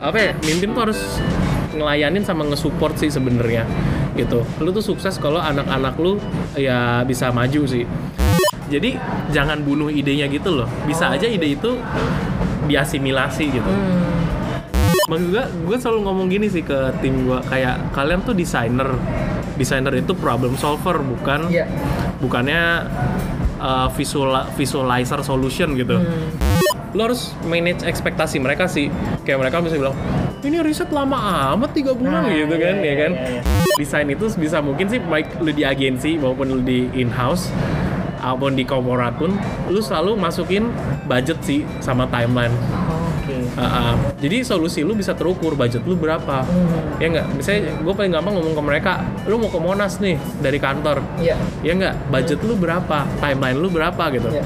apa ya mimpin tuh harus ngelayanin sama nge-support sih sebenarnya gitu. Lu tuh sukses kalau anak-anak lu ya bisa maju sih. Jadi jangan bunuh idenya gitu loh. Bisa aja ide itu diasimilasi gitu. Maksud gue gue selalu ngomong gini sih ke tim gue kayak kalian tuh desainer. Desainer itu problem solver bukan? Iya. bukannya uh, visual visualizer solution gitu lo harus manage ekspektasi mereka sih kayak mereka bisa bilang ini riset lama amat tiga bulan Nah, gitu kan iya, ya iya, kan iya, iya. desain itu bisa mungkin sih baik lu di agensi maupun lu di in house maupun di korporat pun lu selalu masukin budget sih sama timeline. Uh, uh, jadi solusi lu bisa terukur budget lu berapa Hmm. ya nggak misalnya gue paling gampang ngomong ke mereka lu mau ke monas nih dari kantor Iya. ya nggak budget lu berapa timeline lu berapa gitu Iya.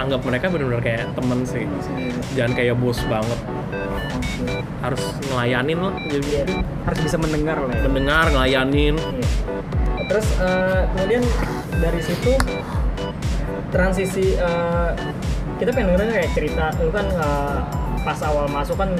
Anggap mereka benar-benar kayak temen sih jangan kayak bos banget harus ngelayanin lah jadi Iya. Harus bisa mendengar lah ya. mendengar ngelayanin Iya. Terus eh, kemudian dari situ transisi eh, kita pengen dengerin kayak cerita lu kan eh, pas awal masuk kan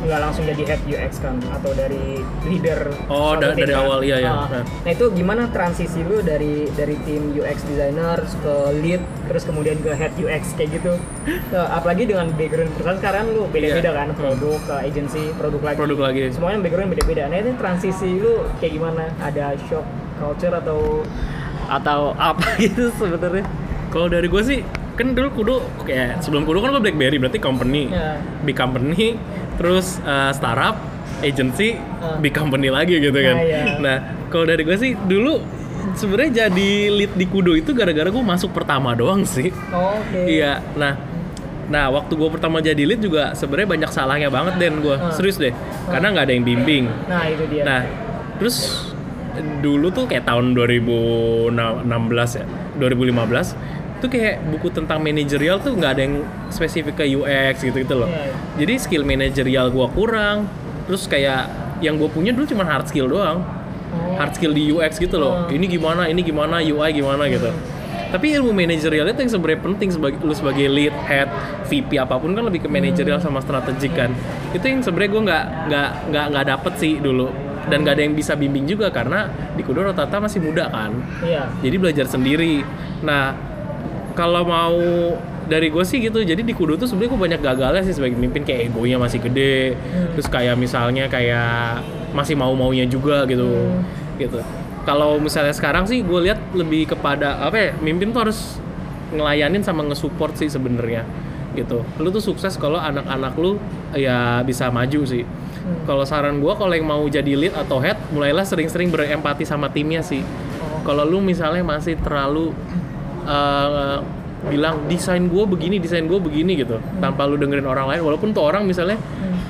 nggak langsung jadi head UX kan atau dari leader Oh, da- dari kan? awal, iya, iya. Ah. Nah. nah itu gimana transisi lu dari dari tim UX designer ke lead terus kemudian ke head UX kayak gitu Eh, apalagi dengan background perusahaan sekarang lu beda-beda Iya. kan produk ke agency produk lagi produk lagi semuanya background beda-beda. Nah ini transisi lu kayak gimana? Ada shock culture atau atau apa gitu sebenarnya? kalau dari gue sih kan dulu kudu kayak sebelum kudu kan gue BlackBerry berarti company Ya. big company terus uh, startup agency Ah. big company lagi gitu kan Ah, iya. nah kalau dari gue sih dulu sebenarnya jadi lead di kudu itu gara-gara gue masuk pertama doang sih Oke. Iya, nah, nah waktu gue pertama jadi lead juga sebenarnya banyak salahnya banget den gue, Ah. serius deh, karena nggak ada yang bimbing. Nah itu dia. Nah, terus dulu tuh kayak tahun 2016 ya, 2015 itu kayak buku tentang manajerial tuh nggak ada yang spesifik ke UX gitu gitu loh. Iya, iya. Jadi skill manajerial gue kurang, terus kayak yang gue punya dulu cuma hard skill doang Oh. hard skill di UX gitu loh. Hmm. Ini gimana, ini gimana, UI gimana gitu. Tapi ilmu manajerial itu yang sebenarnya penting sebagai lu sebagai lead, head, VP apa pun kan lebih ke manajerial sama strategik kan. Itu yang sebenarnya gue nggak nggak nggak nggak dapet sih dulu dan nggak ada yang bisa bimbing juga karena di kudo rata-rata masih muda kan. Iya. Jadi belajar sendiri. Nah kalau mau dari gue sih gitu. Jadi di kudu tuh sebenarnya gue banyak gagalnya sih sebagai pemimpin. Kayak egonya masih gede. Terus kayak misalnya kayak masih mau maunya juga gitu. Gitu. Kalau misalnya sekarang sih gue lihat lebih kepada apa ya mimpin tuh harus ngelayanin sama nge-support sih sebenarnya gitu. Lu tuh sukses kalau anak-anak lu ya bisa maju sih. Kalau saran gue kalau yang mau jadi lead atau head mulailah sering-sering berempati sama timnya sih. Kalau lu misalnya masih terlalu eh, bilang desain gue begini desain gue begini gitu. Tanpa lu dengerin orang lain walaupun tuh orang misalnya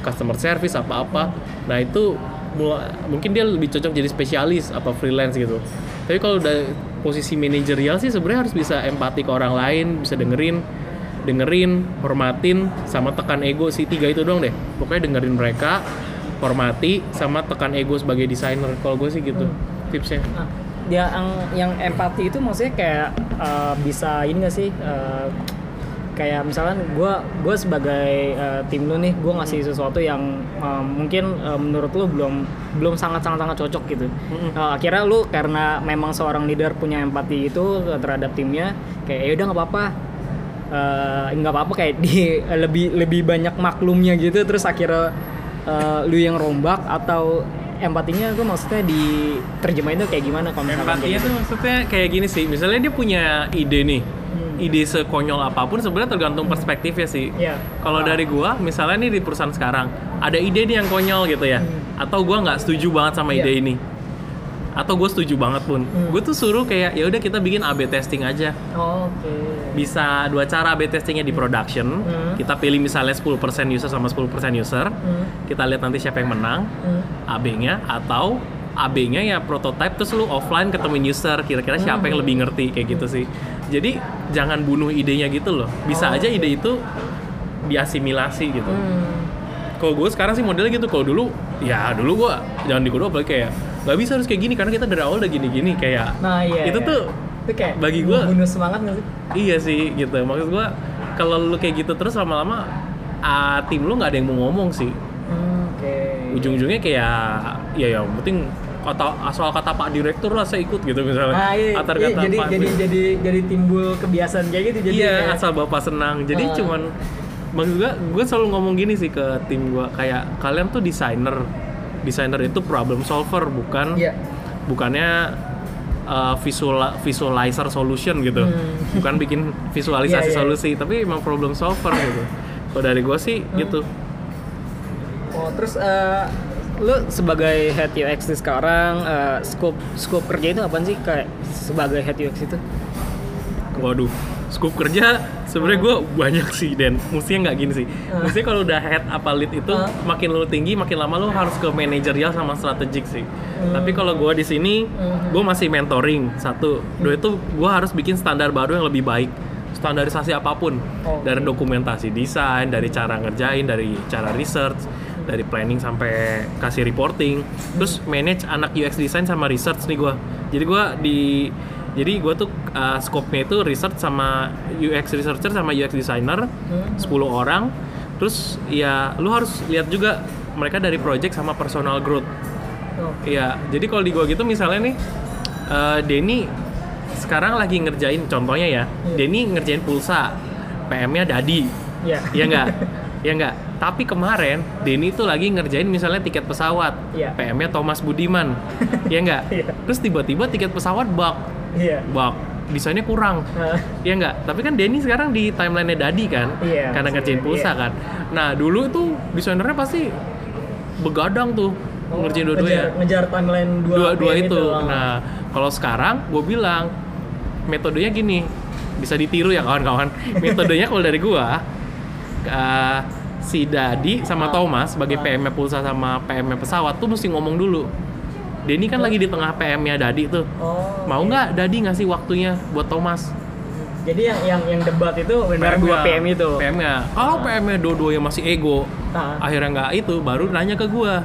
customer service apa apa nah itu mula- mungkin dia lebih cocok jadi spesialis apa freelance gitu. Tapi kalau udah posisi manajerial sih sebenarnya harus bisa empati ke orang lain bisa dengerin dengerin hormatin sama tekan ego sih tiga itu doang deh. Pokoknya dengerin mereka hormati sama tekan ego sebagai desainer. Kalau gue sih gitu tipsnya. Nah, dia yang yang empati itu maksudnya kayak eh, bisa ini gak sih eh, kayak misalnya gue gue sebagai eh, tim lu nih gue ngasih sesuatu yang eh, mungkin eh, menurut lu belum belum sangat sangat sangat cocok gitu. Eh, akhirnya lu karena memang seorang leader punya empati itu terhadap timnya kayak ya udah nggak apa-apa. Nggak apa-apa kayak di lebih lebih banyak maklumnya gitu terus akhirnya eh, lu yang rombak atau empatinya tuh maksudnya diterjemahin tuh kayak gimana kalau misalkan Empatinya tuh gitu? maksudnya kayak gini sih, misalnya dia punya ide nih, Hmm. ide sekonyol apa pun sebenarnya tergantung perspektifnya sih. Iya. Kalau Ah. dari gua, misalnya nih di perusahaan sekarang, ada ide nih yang konyol gitu ya, atau gua nggak setuju banget sama Hmm. Iya. ide ini, atau gue setuju banget pun, Hmm. gue tuh suruh kayak ya udah kita bikin A/B testing aja. Oke. Bisa dua cara A/B testingnya di production, Hmm. kita pilih misalnya 10% user sama 10% user, Hmm. kita lihat nanti siapa yang menang, Hmm. AB-nya atau AB-nya ya prototype terus lu offline ketemuin user kira-kira siapa yang lebih ngerti kayak gitu sih. Jadi jangan bunuh idenya gitu loh. Bisa Oh, aja ide itu diasimilasi gitu. Hmm. kalau gue sekarang sih modelnya gitu kalau dulu ya dulu gue jangan dikudu apalagi kayak nggak bisa harus kayak gini karena kita dari awal udah gini-gini kayak Nah iya. itu iya. tuh itu kayak bagi gua- bunuh semangat nggak sih? iya sih gitu maksud gue kalau lu kayak gitu terus lama-lama ah, tim lu nggak ada yang mau ngomong sih Hmm, Oke. ujung-ujungnya kayak ya yang penting kata asal kata Pak Direktur lah saya ikut gitu misalnya Nah, iya, Atar iya, kata jadi Pak jadi jadi jadi timbul kebiasaan kayak gitu jadi iya kayak- asal bapak senang jadi Ah. cuman maksud gue gue selalu ngomong gini sih ke tim gue kayak kalian tuh desainer desainer itu problem solver bukan Iya. bukannya uh, visual visualizer solution gitu Hmm. bukan bikin visualisasi Iya, iya. solusi tapi emang problem solver gitu kalau dari gue sih Hmm. gitu Oh, terus eh, lu sebagai head UX di sekarang eh, scope scope kerja itu apa sih kayak sebagai head UX itu? Waduh, scope kerja sebenarnya gue banyak sih dan mestinya nggak gini sih. Mestinya kalau udah head apa lead itu makin lu tinggi, makin lama lu harus ke manajerial sama strategik sih. Hmm. Tapi kalau gue di sini, Hmm. gue masih mentoring satu. Dua itu gue harus bikin standar baru yang lebih baik. Standarisasi apa pun Oke. dari dokumentasi desain, dari cara ngerjain, dari cara research, dari planning sampai kasih reporting. Terus manage anak UX design sama research nih gue. Jadi gue di jadi gue tuh uh, scope-nya itu research sama UX researcher sama UX designer Hmm. 10 orang. Terus ya lu harus lihat juga mereka dari project sama personal growth. Oh. Iya, jadi kalau di gua gitu misalnya nih eh, Denny sekarang lagi ngerjain contohnya ya. Iya. Denny ngerjain pulsa. PM-nya Dadi. Iya. Iya enggak? Iya enggak? Tapi kemarin Denny tuh lagi ngerjain misalnya tiket pesawat. Iya. PM-nya Thomas Budiman. Iya enggak? Iya. Terus tiba-tiba tiket pesawat bug. Iya. Bug. Desainnya kurang. Nah, Iya enggak? Tapi kan Denny sekarang di timeline-nya Dadi kan? Iya, Karena ngerjain pulsa Iya. kan. Nah, dulu tuh desainernya pasti begadang tuh ngerjain dua-duanya. Oh, ngejar, ngejar timeline dua, Dua-dua PM itu. Ah. Nah, kalau sekarang gue bilang metodenya gini, bisa ditiru ya kawan-kawan. Metodenya kalau dari gua eh, si Dadi sama Ah. Thomas sebagai Ah. PM-nya pulsa sama PM-nya pesawat tuh mesti ngomong dulu. Denny kan lagi di tengah PM-nya Dadi tuh. Oh, Mau oke. nggak Dadi ngasih waktunya buat Thomas? Jadi yang yang yang debat itu benar dua PM itu. PM-nya. Kalau PM-nya dua-duanya masih ego, Ah. akhirnya nggak itu, baru nanya ke gua.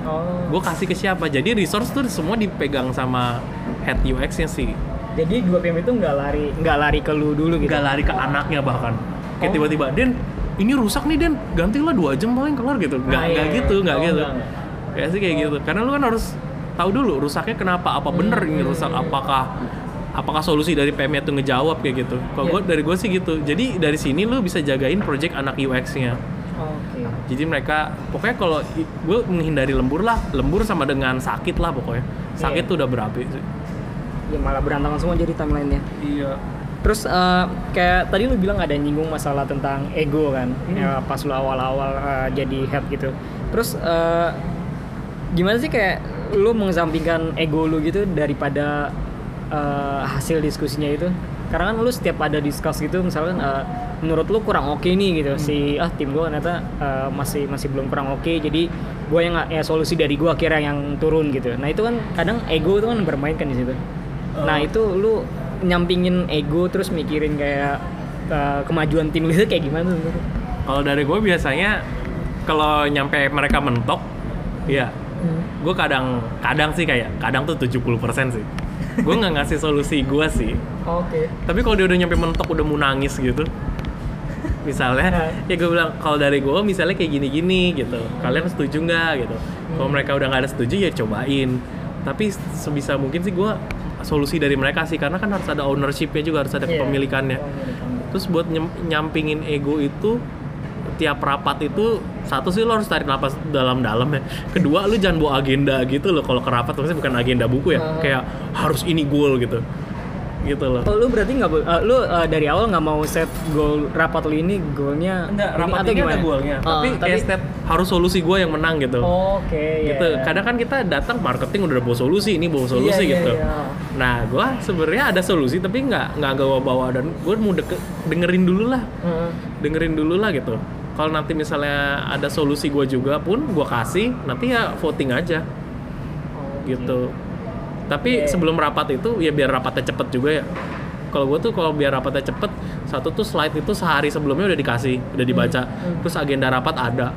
Oh. Gue kasih ke siapa? Jadi resource tuh semua dipegang sama head UX-nya sih. Jadi dua PM itu nggak lari nggak lari ke lu dulu gitu. Nggak lari ke anaknya bahkan. Kayak Oh. tiba-tiba, Den, ini rusak nih Den, gantilah dua jam paling kelar gitu. Nggak, Nah, nggak iya, gitu, iya. nggak Oh, gitu. nggak. Kayak sih kayak gitu. Karena lu kan harus tahu dulu rusaknya kenapa, apa bener ini Hmm. rusak, apakah apakah solusi dari PM-nya tuh ngejawab kayak gitu. Kalau Iya. gua dari gue sih gitu. Jadi dari sini lu bisa jagain project anak UX-nya. Jadi mereka pokoknya kalau gue menghindari lembur lah, lembur sama dengan sakit lah pokoknya. Sakit Iya. tuh udah berapi sih. Ya malah berantakan semua jadi timelinenya. Iya. Terus eh, kayak tadi lu bilang ada nyinggung masalah tentang ego kan, Hmm. ya, pas lu awal-awal eh, jadi head gitu. Terus eh, gimana sih kayak lu mengesampingkan ego lu gitu daripada eh, hasil diskusinya itu? Karena kan lu setiap ada discuss gitu, misalkan eh, menurut lu kurang oke nih gitu, Hmm. si ah tim gua ternyata eh, masih masih belum kurang oke, jadi gua yang ya solusi dari gua akhirnya yang turun gitu. Nah itu kan kadang ego itu kan bermain kan di situ. Nah Oh. itu lu nyampingin ego terus mikirin kayak uh, kemajuan tim lu itu kayak gimana? Kalau dari gue biasanya kalau nyampe mereka mentok, ya gue kadang kadang sih kayak kadang tuh 70% sih. Gue nggak ngasih solusi gue sih. Oke. Tapi kalau dia udah nyampe mentok udah mau nangis gitu. Misalnya, ya gue bilang kalau dari gue misalnya kayak gini-gini gitu. Kalian setuju nggak gitu? Kalau mereka udah nggak ada setuju ya cobain. Tapi sebisa mungkin sih gue solusi dari mereka sih karena kan harus ada ownershipnya juga harus ada Iya. kepemilikannya. Terus buat nyem- nyampingin ego itu tiap rapat itu satu sih lo harus tarik napas dalam-dalam ya. Kedua lu jangan bawa agenda gitu loh kalau ke rapat maksudnya bukan agenda buku ya. Ah. Kayak harus ini goal gitu. Gitu loh. Oh, lu berarti nggak uh, lu uh, dari awal nggak mau set goal rapat lu ini goalnya Enggak, ini rapat atau ini ada gimana? goalnya. Oh, tapi, kayak step harus solusi gue yang menang gitu. Oke, ya. gitu. Kadang kan kita datang marketing udah bawa solusi, ini bawa solusi Iya, iya, gitu. iya. Nah, gue sebenarnya ada solusi tapi nggak nggak gue bawa dan gue mau deke- dengerin dulu lah, Heeh. dengerin dulu lah gitu. Kalau nanti misalnya ada solusi gue juga pun gue kasih, nanti ya voting aja Oke. gitu. Tapi Iya. sebelum rapat itu ya biar rapatnya cepet juga ya. Kalau gue tuh kalau biar rapatnya cepet, satu tuh slide itu sehari sebelumnya udah dikasih, udah dibaca. Hmm. Terus agenda rapat ada.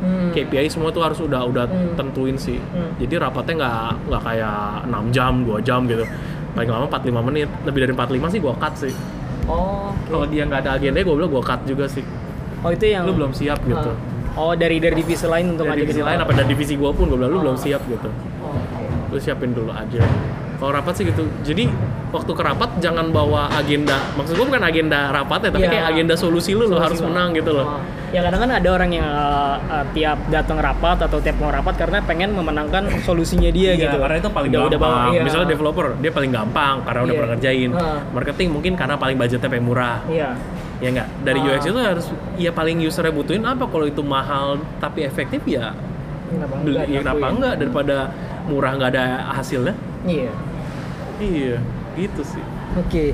Hmm. KPI semua tuh harus udah udah Hmm. tentuin sih. Hmm. Jadi rapatnya nggak nggak kayak 6 jam, 2 jam gitu. Paling lama 45 menit. Lebih dari 45 sih gua cut sih. Oh, oke. Kalau dia nggak ada agenda, gue bilang gua cut juga sih. Oh itu yang Lu belum siap gitu. Oh, dari dari divisi lain untuk Dari divisi lain apa dari divisi gua pun gue bilang lu Oh. belum siap gitu. Oh. Lu siapin dulu aja. Kalau rapat sih gitu. Jadi waktu ke rapat jangan bawa agenda. Maksud gua bukan agenda rapat ya, tapi Iya. kayak agenda solusi lu lo harus menang gitu loh. Oh. Ya kadang kan ada orang yang uh, uh, tiap datang rapat atau tiap mau rapat karena pengen memenangkan solusinya dia Iya, gitu. karena itu paling Udah- udah gampang. bawa- iya. Misalnya developer, dia paling gampang karena udah Iya. pernah ngerjain. Ah. Marketing mungkin karena paling budgetnya paling murah. Iya. Ya enggak? Dari Ah. UX itu harus ya paling usernya butuhin apa kalau itu mahal tapi efektif ya Kenapa beli enggak ya kenapa enggak daripada murah nggak ada hasilnya. Iya. Iya, gitu sih. Oke.